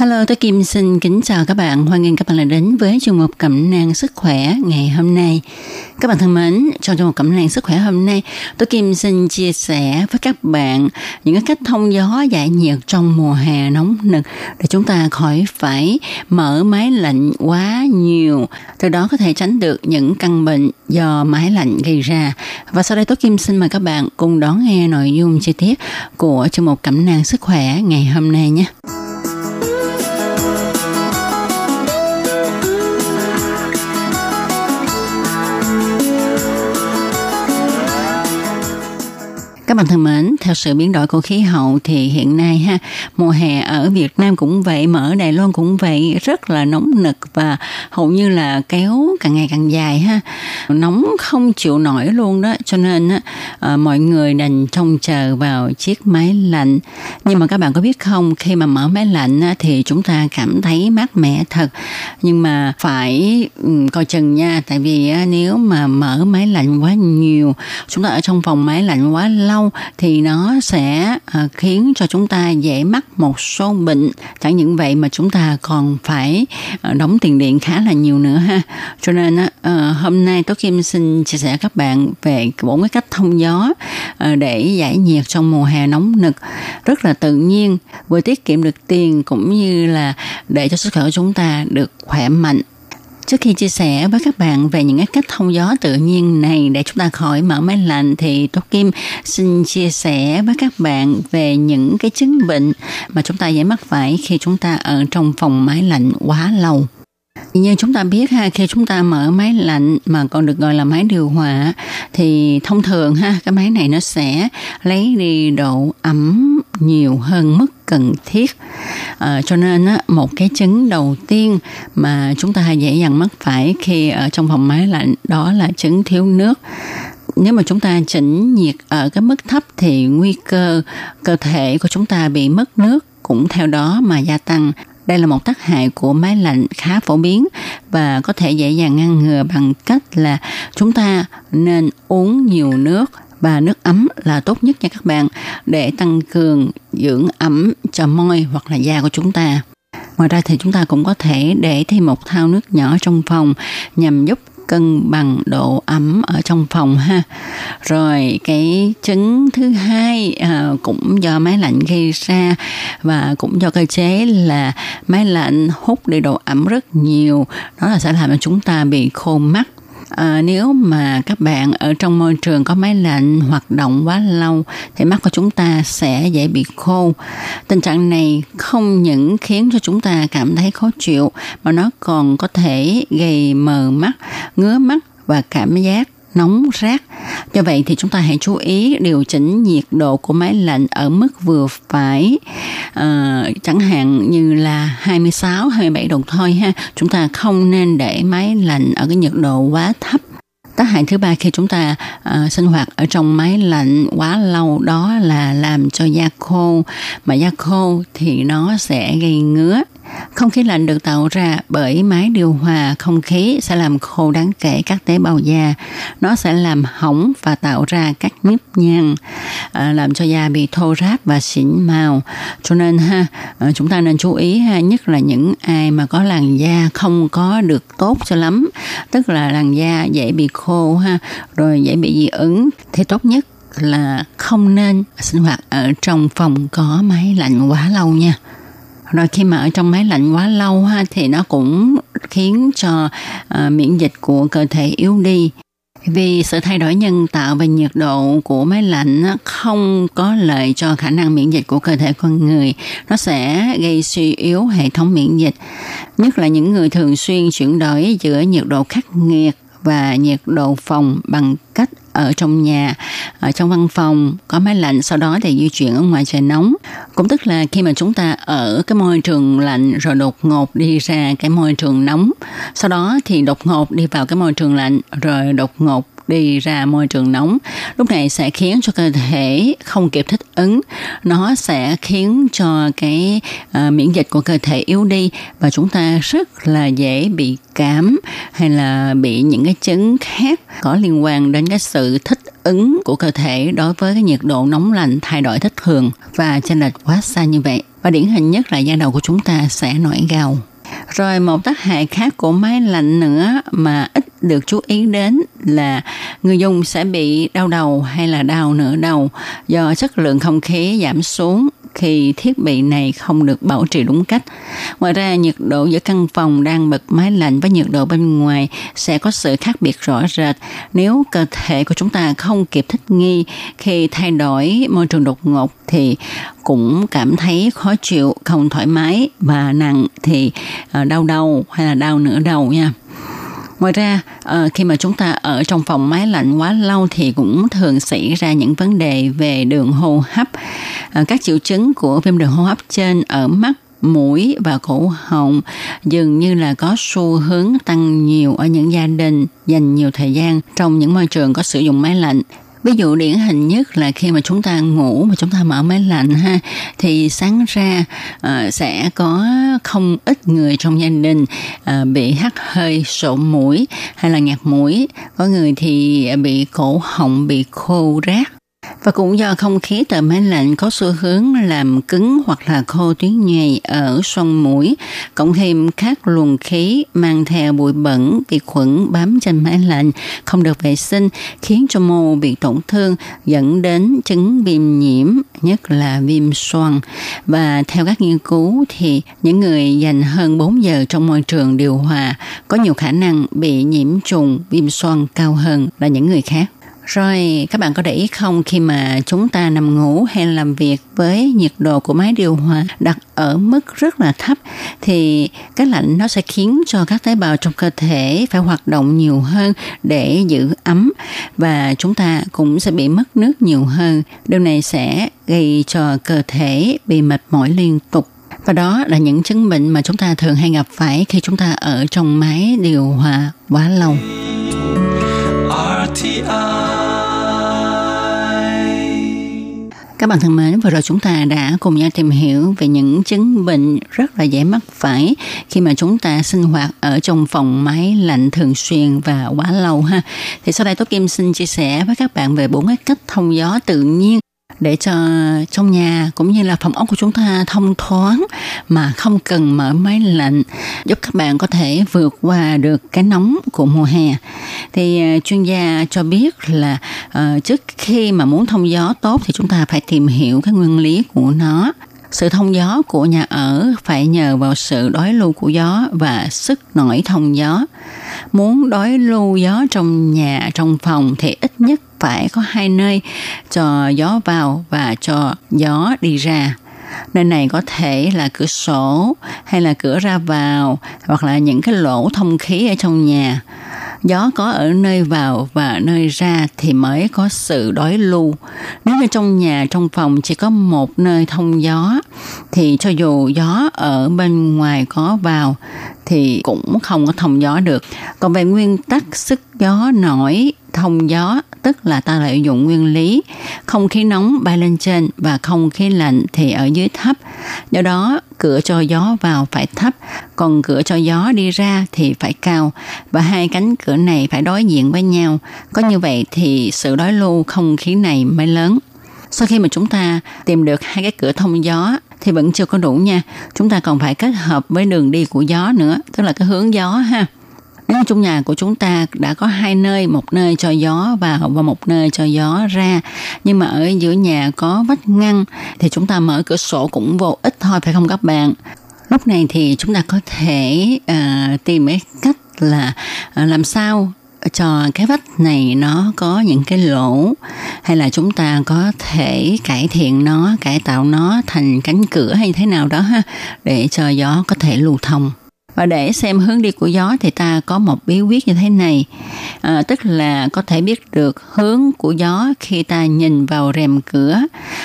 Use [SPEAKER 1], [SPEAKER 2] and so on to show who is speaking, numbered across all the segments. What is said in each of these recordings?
[SPEAKER 1] Hello, tôi Kim xin kính chào các bạn. Hoan nghênh các bạn đã đến với chương mục cẩm nang sức khỏe ngày hôm nay. Các bạn thân mến, trong chương mục cẩm nang sức khỏe hôm nay, tôi Kim xin chia sẻ với các bạn những cái cách thông gió giải nhiệt trong mùa hè nóng nực để chúng ta khỏi phải mở máy lạnh quá nhiều. Từ đó có thể tránh được những căn bệnh do máy lạnh gây ra. Và sau đây tôi Kim xin mời các bạn cùng đón nghe nội dung chi tiết của chương mục cẩm nang sức khỏe ngày hôm nay nhé. Các bạn thân mến, theo sự biến đổi của khí hậu thì hiện nay ha, mùa hè ở Việt Nam cũng vậy, mà ở Đài Loan cũng vậy, rất là nóng nực và hầu như là kéo càng ngày càng dài ha. Nóng không chịu nổi luôn đó, cho nên á, à, mọi người đành trông chờ vào chiếc máy lạnh. Nhưng mà các bạn có biết không, khi mà mở máy lạnh á, thì chúng ta cảm thấy mát mẻ thật. Nhưng mà phải um, coi chừng nha, tại vì á, nếu mà mở máy lạnh quá nhiều, chúng ta ở trong phòng máy lạnh quá lâu thì nó sẽ à, khiến cho chúng ta dễ mắc một số bệnh. Chẳng những vậy mà chúng ta còn phải à, đóng tiền điện khá là nhiều nữa ha. Cho nên à, hôm nay tôi kim xin chia sẻ các bạn về bốn cái cách thông gió để giải nhiệt trong mùa hè nóng nực. Rất là tự nhiên, vừa tiết kiệm được tiền cũng như là để cho sức khỏe của chúng ta được khỏe mạnh. Trước khi chia sẻ với các bạn về những cái cách thông gió tự nhiên này để chúng ta khỏi mở máy lạnh thì Tốt Kim xin chia sẻ với các bạn về những cái chứng bệnh mà chúng ta dễ mắc phải khi chúng ta ở trong phòng máy lạnh quá lâu. Như chúng ta biết ha, khi chúng ta mở máy lạnh mà còn được gọi là máy điều hòa thì thông thường ha, cái máy này nó sẽ lấy đi độ ẩm nhiều hơn mức cần thiết. À, cho nên á, một cái chứng đầu tiên mà chúng ta dễ dàng mắc phải khi ở trong phòng máy lạnh đó là chứng thiếu nước nếu mà chúng ta chỉnh nhiệt ở cái mức thấp thì nguy cơ cơ thể của chúng ta bị mất nước cũng theo đó mà gia tăng đây là một tác hại của máy lạnh khá phổ biến và có thể dễ dàng ngăn ngừa bằng cách là chúng ta nên uống nhiều nước và nước ấm là tốt nhất nha các bạn để tăng cường dưỡng ẩm cho môi hoặc là da của chúng ta. Ngoài ra thì chúng ta cũng có thể để thêm một thao nước nhỏ trong phòng nhằm giúp cân bằng độ ẩm ở trong phòng ha rồi cái chứng thứ hai à, cũng do máy lạnh gây ra và cũng do cơ chế là máy lạnh hút đi độ ẩm rất nhiều đó là sẽ làm cho chúng ta bị khô mắt à, nếu mà các bạn ở trong môi trường có máy lạnh hoạt động quá lâu thì mắt của chúng ta sẽ dễ bị khô tình trạng này không những khiến cho chúng ta cảm thấy khó chịu mà nó còn có thể gây mờ mắt ngứa mắt và cảm giác nóng rát. Do vậy thì chúng ta hãy chú ý điều chỉnh nhiệt độ của máy lạnh ở mức vừa phải. Ờ, chẳng hạn như là 26, 27 độ thôi ha. Chúng ta không nên để máy lạnh ở cái nhiệt độ quá thấp tác hại thứ ba khi chúng ta uh, sinh hoạt ở trong máy lạnh quá lâu đó là làm cho da khô mà da khô thì nó sẽ gây ngứa không khí lạnh được tạo ra bởi máy điều hòa không khí sẽ làm khô đáng kể các tế bào da. Nó sẽ làm hỏng và tạo ra các nếp nhăn, à, làm cho da bị thô ráp và xỉn màu. Cho nên ha, à, chúng ta nên chú ý ha, nhất là những ai mà có làn da không có được tốt cho lắm, tức là làn da dễ bị khô ha, rồi dễ bị dị ứng. Thì tốt nhất là không nên sinh hoạt ở trong phòng có máy lạnh quá lâu nha. Rồi khi mà ở trong máy lạnh quá lâu ha thì nó cũng khiến cho uh, miễn dịch của cơ thể yếu đi. Vì sự thay đổi nhân tạo về nhiệt độ của máy lạnh không có lợi cho khả năng miễn dịch của cơ thể con người. Nó sẽ gây suy yếu hệ thống miễn dịch. Nhất là những người thường xuyên chuyển đổi giữa nhiệt độ khắc nghiệt và nhiệt độ phòng bằng cách ở trong nhà, ở trong văn phòng có máy lạnh sau đó thì di chuyển ở ngoài trời nóng. Cũng tức là khi mà chúng ta ở cái môi trường lạnh rồi đột ngột đi ra cái môi trường nóng, sau đó thì đột ngột đi vào cái môi trường lạnh rồi đột ngột đi ra môi trường nóng. Lúc này sẽ khiến cho cơ thể không kịp thích ứng. Nó sẽ khiến cho cái uh, miễn dịch của cơ thể yếu đi và chúng ta rất là dễ bị cảm hay là bị những cái chứng khác có liên quan đến cái sự thích ứng của cơ thể đối với cái nhiệt độ nóng lạnh thay đổi thất thường. Và chênh lệch quá xa như vậy. Và điển hình nhất là da đầu của chúng ta sẽ nổi gào. Rồi một tác hại khác của máy lạnh nữa mà ít được chú ý đến là người dùng sẽ bị đau đầu hay là đau nửa đầu do chất lượng không khí giảm xuống khi thiết bị này không được bảo trì đúng cách. Ngoài ra, nhiệt độ giữa căn phòng đang bật máy lạnh với nhiệt độ bên ngoài sẽ có sự khác biệt rõ rệt nếu cơ thể của chúng ta không kịp thích nghi khi thay đổi môi trường đột ngột thì cũng cảm thấy khó chịu, không thoải mái và nặng thì ờ, đau đầu hay là đau nửa đầu nha. Ngoài ra, ờ, khi mà chúng ta ở trong phòng máy lạnh quá lâu thì cũng thường xảy ra những vấn đề về đường hô hấp. Ờ, các triệu chứng của viêm đường hô hấp trên ở mắt mũi và cổ họng dường như là có xu hướng tăng nhiều ở những gia đình dành nhiều thời gian trong những môi trường có sử dụng máy lạnh ví dụ điển hình nhất là khi mà chúng ta ngủ mà chúng ta mở máy lạnh ha thì sáng ra uh, sẽ có không ít người trong gia đình uh, bị hắt hơi sổ mũi hay là ngạt mũi có người thì bị cổ họng bị khô rác và cũng do không khí từ máy lạnh có xu hướng làm cứng hoặc là khô tuyến nhầy ở xoang mũi, cộng thêm các luồng khí mang theo bụi bẩn, vi khuẩn bám trên máy lạnh không được vệ sinh khiến cho mô bị tổn thương dẫn đến chứng viêm nhiễm, nhất là viêm xoang. Và theo các nghiên cứu thì những người dành hơn 4 giờ trong môi trường điều hòa có nhiều khả năng bị nhiễm trùng viêm xoang cao hơn là những người khác. Rồi, các bạn có để ý không khi mà chúng ta nằm ngủ hay làm việc với nhiệt độ của máy điều hòa đặt ở mức rất là thấp thì cái lạnh nó sẽ khiến cho các tế bào trong cơ thể phải hoạt động nhiều hơn để giữ ấm và chúng ta cũng sẽ bị mất nước nhiều hơn. Điều này sẽ gây cho cơ thể bị mệt mỏi liên tục và đó là những chứng bệnh mà chúng ta thường hay gặp phải khi chúng ta ở trong máy điều hòa quá lâu. RTI Các bạn thân mến, vừa rồi chúng ta đã cùng nhau tìm hiểu về những chứng bệnh rất là dễ mắc phải khi mà chúng ta sinh hoạt ở trong phòng máy lạnh thường xuyên và quá lâu ha. Thì sau đây tôi Kim xin chia sẻ với các bạn về bốn cái cách thông gió tự nhiên để cho trong nhà cũng như là phòng ốc của chúng ta thông thoáng mà không cần mở máy lạnh giúp các bạn có thể vượt qua được cái nóng của mùa hè. Thì ờ, chuyên gia cho biết là uh, trước khi mà muốn thông gió tốt thì chúng ta phải tìm hiểu cái nguyên lý của nó sự thông gió của nhà ở phải nhờ vào sự đối lưu của gió và sức nổi thông gió. Muốn đối lưu gió trong nhà, trong phòng thì ít nhất phải có hai nơi cho gió vào và cho gió đi ra nơi này có thể là cửa sổ hay là cửa ra vào hoặc là những cái lỗ thông khí ở trong nhà gió có ở nơi vào và nơi ra thì mới có sự đối lưu. Nếu như trong nhà, trong phòng chỉ có một nơi thông gió, thì cho dù gió ở bên ngoài có vào thì cũng không có thông gió được. Còn về nguyên tắc sức gió nổi thông gió, tức là ta lợi dụng nguyên lý. Không khí nóng bay lên trên và không khí lạnh thì ở dưới thấp. Do đó, cửa cho gió vào phải thấp. Còn cửa cho gió đi ra thì phải cao. Và hai cánh cửa này phải đối diện với nhau. Có như vậy thì sự đối lưu không khí này mới lớn. Sau khi mà chúng ta tìm được hai cái cửa thông gió thì vẫn chưa có đủ nha. Chúng ta còn phải kết hợp với đường đi của gió nữa, tức là cái hướng gió ha nếu trong nhà của chúng ta đã có hai nơi một nơi cho gió vào và một nơi cho gió ra. Nhưng mà ở giữa nhà có vách ngăn thì chúng ta mở cửa sổ cũng vô ích thôi phải không các bạn? Lúc này thì chúng ta có thể uh, tìm cái cách là uh, làm sao cho cái vách này nó có những cái lỗ hay là chúng ta có thể cải thiện nó cải tạo nó thành cánh cửa hay thế nào đó ha để cho gió có thể lưu thông và để xem hướng đi của gió thì ta có một bí quyết như thế này. À, tức là có thể biết được hướng của gió khi ta nhìn vào rèm cửa.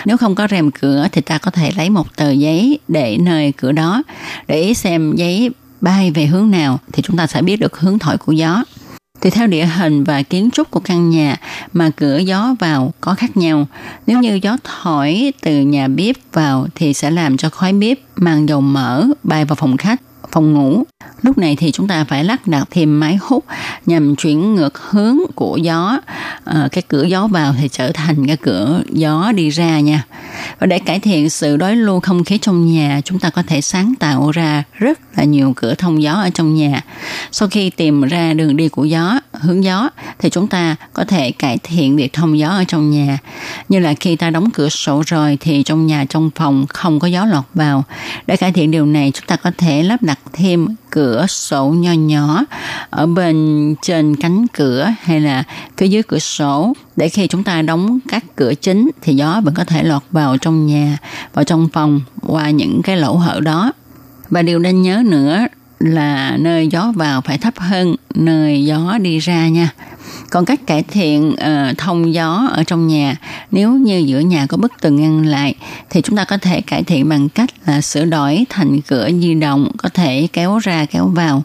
[SPEAKER 1] Nếu không có rèm cửa thì ta có thể lấy một tờ giấy để nơi cửa đó. Để xem giấy bay về hướng nào thì chúng ta sẽ biết được hướng thổi của gió. Thì theo địa hình và kiến trúc của căn nhà mà cửa gió vào có khác nhau. Nếu như gió thổi từ nhà bếp vào thì sẽ làm cho khói bếp mang dầu mỡ bay vào phòng khách phòng ngủ. Lúc này thì chúng ta phải lắp đặt thêm máy hút nhằm chuyển ngược hướng của gió. À, cái cửa gió vào thì trở thành cái cửa gió đi ra nha. Và để cải thiện sự đối lưu không khí trong nhà, chúng ta có thể sáng tạo ra rất là nhiều cửa thông gió ở trong nhà. Sau khi tìm ra đường đi của gió, hướng gió, thì chúng ta có thể cải thiện việc thông gió ở trong nhà. Như là khi ta đóng cửa sổ rồi thì trong nhà trong phòng không có gió lọt vào. Để cải thiện điều này, chúng ta có thể lắp đặt thêm cửa sổ nho nhỏ ở bên trên cánh cửa hay là phía dưới cửa sổ để khi chúng ta đóng các cửa chính thì gió vẫn có thể lọt vào trong nhà, vào trong phòng qua những cái lỗ hở đó. Và điều nên nhớ nữa là nơi gió vào phải thấp hơn nơi gió đi ra nha. Còn cách cải thiện uh, thông gió ở trong nhà, nếu như giữa nhà có bức tường ngăn lại, thì chúng ta có thể cải thiện bằng cách là sửa đổi thành cửa di động, có thể kéo ra kéo vào.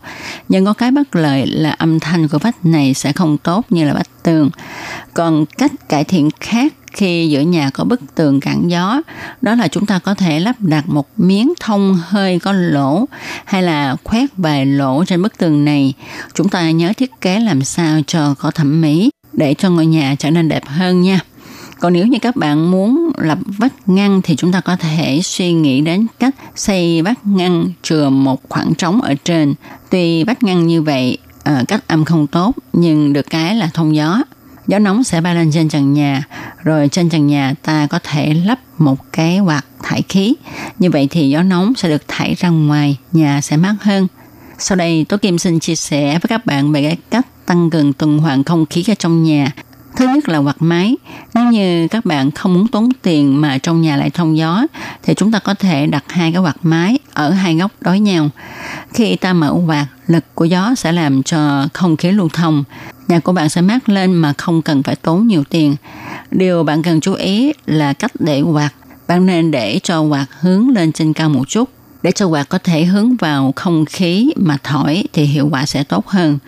[SPEAKER 1] Nhưng có cái bất lợi là âm thanh của vách này sẽ không tốt như là vách tường. Còn cách cải thiện khác khi giữa nhà có bức tường cản gió, đó là chúng ta có thể lắp đặt một miếng thông hơi có lỗ hay là khoét vài lỗ trên bức tường này. Chúng ta nhớ thiết kế làm sao cho có thẩm mỹ để cho ngôi nhà trở nên đẹp hơn nha. Còn nếu như các bạn muốn lập vách ngăn thì chúng ta có thể suy nghĩ đến cách xây vách ngăn chừa một khoảng trống ở trên. Tuy vách ngăn như vậy ờ, cách âm không tốt, nhưng được cái là thông gió gió nóng sẽ bay lên trên trần nhà rồi trên trần nhà ta có thể lắp một cái quạt thải khí như vậy thì gió nóng sẽ được thải ra ngoài nhà sẽ mát hơn sau đây Tố Kim xin chia sẻ với các bạn về cái cách tăng cường tuần hoàn không khí ở trong nhà Thứ nhất là quạt máy. Nếu như các bạn không muốn tốn tiền mà trong nhà lại thông gió, thì chúng ta có thể đặt hai cái quạt máy ở hai góc đối nhau. Khi ta mở quạt, lực của gió sẽ làm cho không khí lưu thông. Nhà của bạn sẽ mát lên mà không cần phải tốn nhiều tiền. Điều bạn cần chú ý là cách để quạt. Bạn nên để cho quạt hướng lên trên cao một chút để cho quạt có thể hướng vào không khí mà thổi thì hiệu quả sẽ tốt hơn.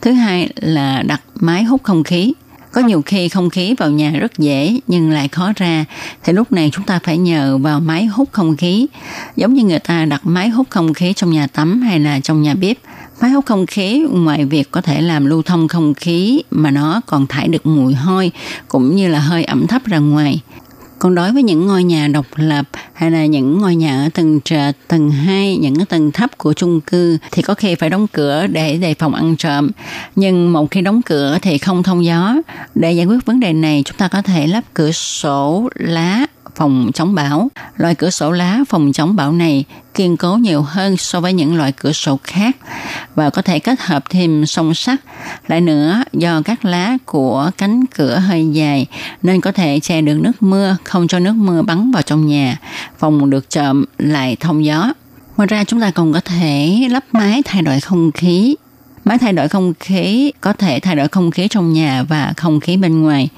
[SPEAKER 1] Thứ hai là đặt máy hút không khí. Có nhiều khi không khí vào nhà rất dễ nhưng lại khó ra, thì lúc này chúng ta phải nhờ vào máy hút không khí. Giống như người ta đặt máy hút không khí trong nhà tắm hay là trong nhà bếp. Máy hút không khí ngoài việc có thể làm lưu thông không khí mà nó còn thải được mùi hôi cũng như là hơi ẩm thấp ra ngoài. Còn đối với những ngôi nhà độc lập hay là những ngôi nhà ở tầng trệt, tầng 2, những cái tầng thấp của chung cư thì có khi phải đóng cửa để đề phòng ăn trộm. Nhưng một khi đóng cửa thì không thông gió. Để giải quyết vấn đề này, chúng ta có thể lắp cửa sổ lá phòng chống bão. Loại cửa sổ lá phòng chống bão này kiên cố nhiều hơn so với những loại cửa sổ khác và có thể kết hợp thêm song sắt. Lại nữa, do các lá của cánh cửa hơi dài nên có thể che được nước mưa, không cho nước mưa bắn vào trong nhà. Phòng được chậm lại thông gió. Ngoài ra chúng ta còn có thể lắp máy thay đổi không khí. Máy thay đổi không khí có thể thay đổi không khí trong nhà và không khí bên ngoài.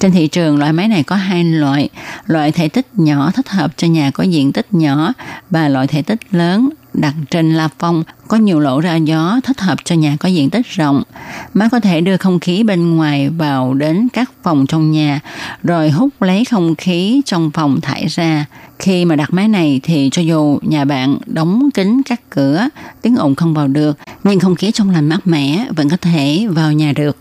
[SPEAKER 1] Trên thị trường, loại máy này có hai loại. Loại thể tích nhỏ thích hợp cho nhà có diện tích nhỏ và loại thể tích lớn đặt trên la phong có nhiều lỗ ra gió thích hợp cho nhà có diện tích rộng. Máy có thể đưa không khí bên ngoài vào đến các phòng trong nhà rồi hút lấy không khí trong phòng thải ra. Khi mà đặt máy này thì cho dù nhà bạn đóng kín các cửa, tiếng ồn không vào được, nhưng không khí trong lành mát mẻ vẫn có thể vào nhà được.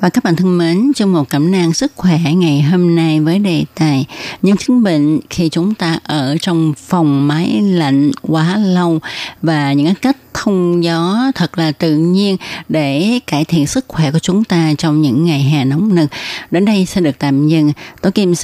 [SPEAKER 1] Và các bạn thân mến, trong một cẩm nang sức khỏe ngày hôm nay với đề tài những chứng bệnh khi chúng ta ở trong phòng máy lạnh quá lâu và những cách thông gió thật là tự nhiên để cải thiện sức khỏe của chúng ta trong những ngày hè nóng nực. Đến đây xin được tạm dừng. tôi Kim xin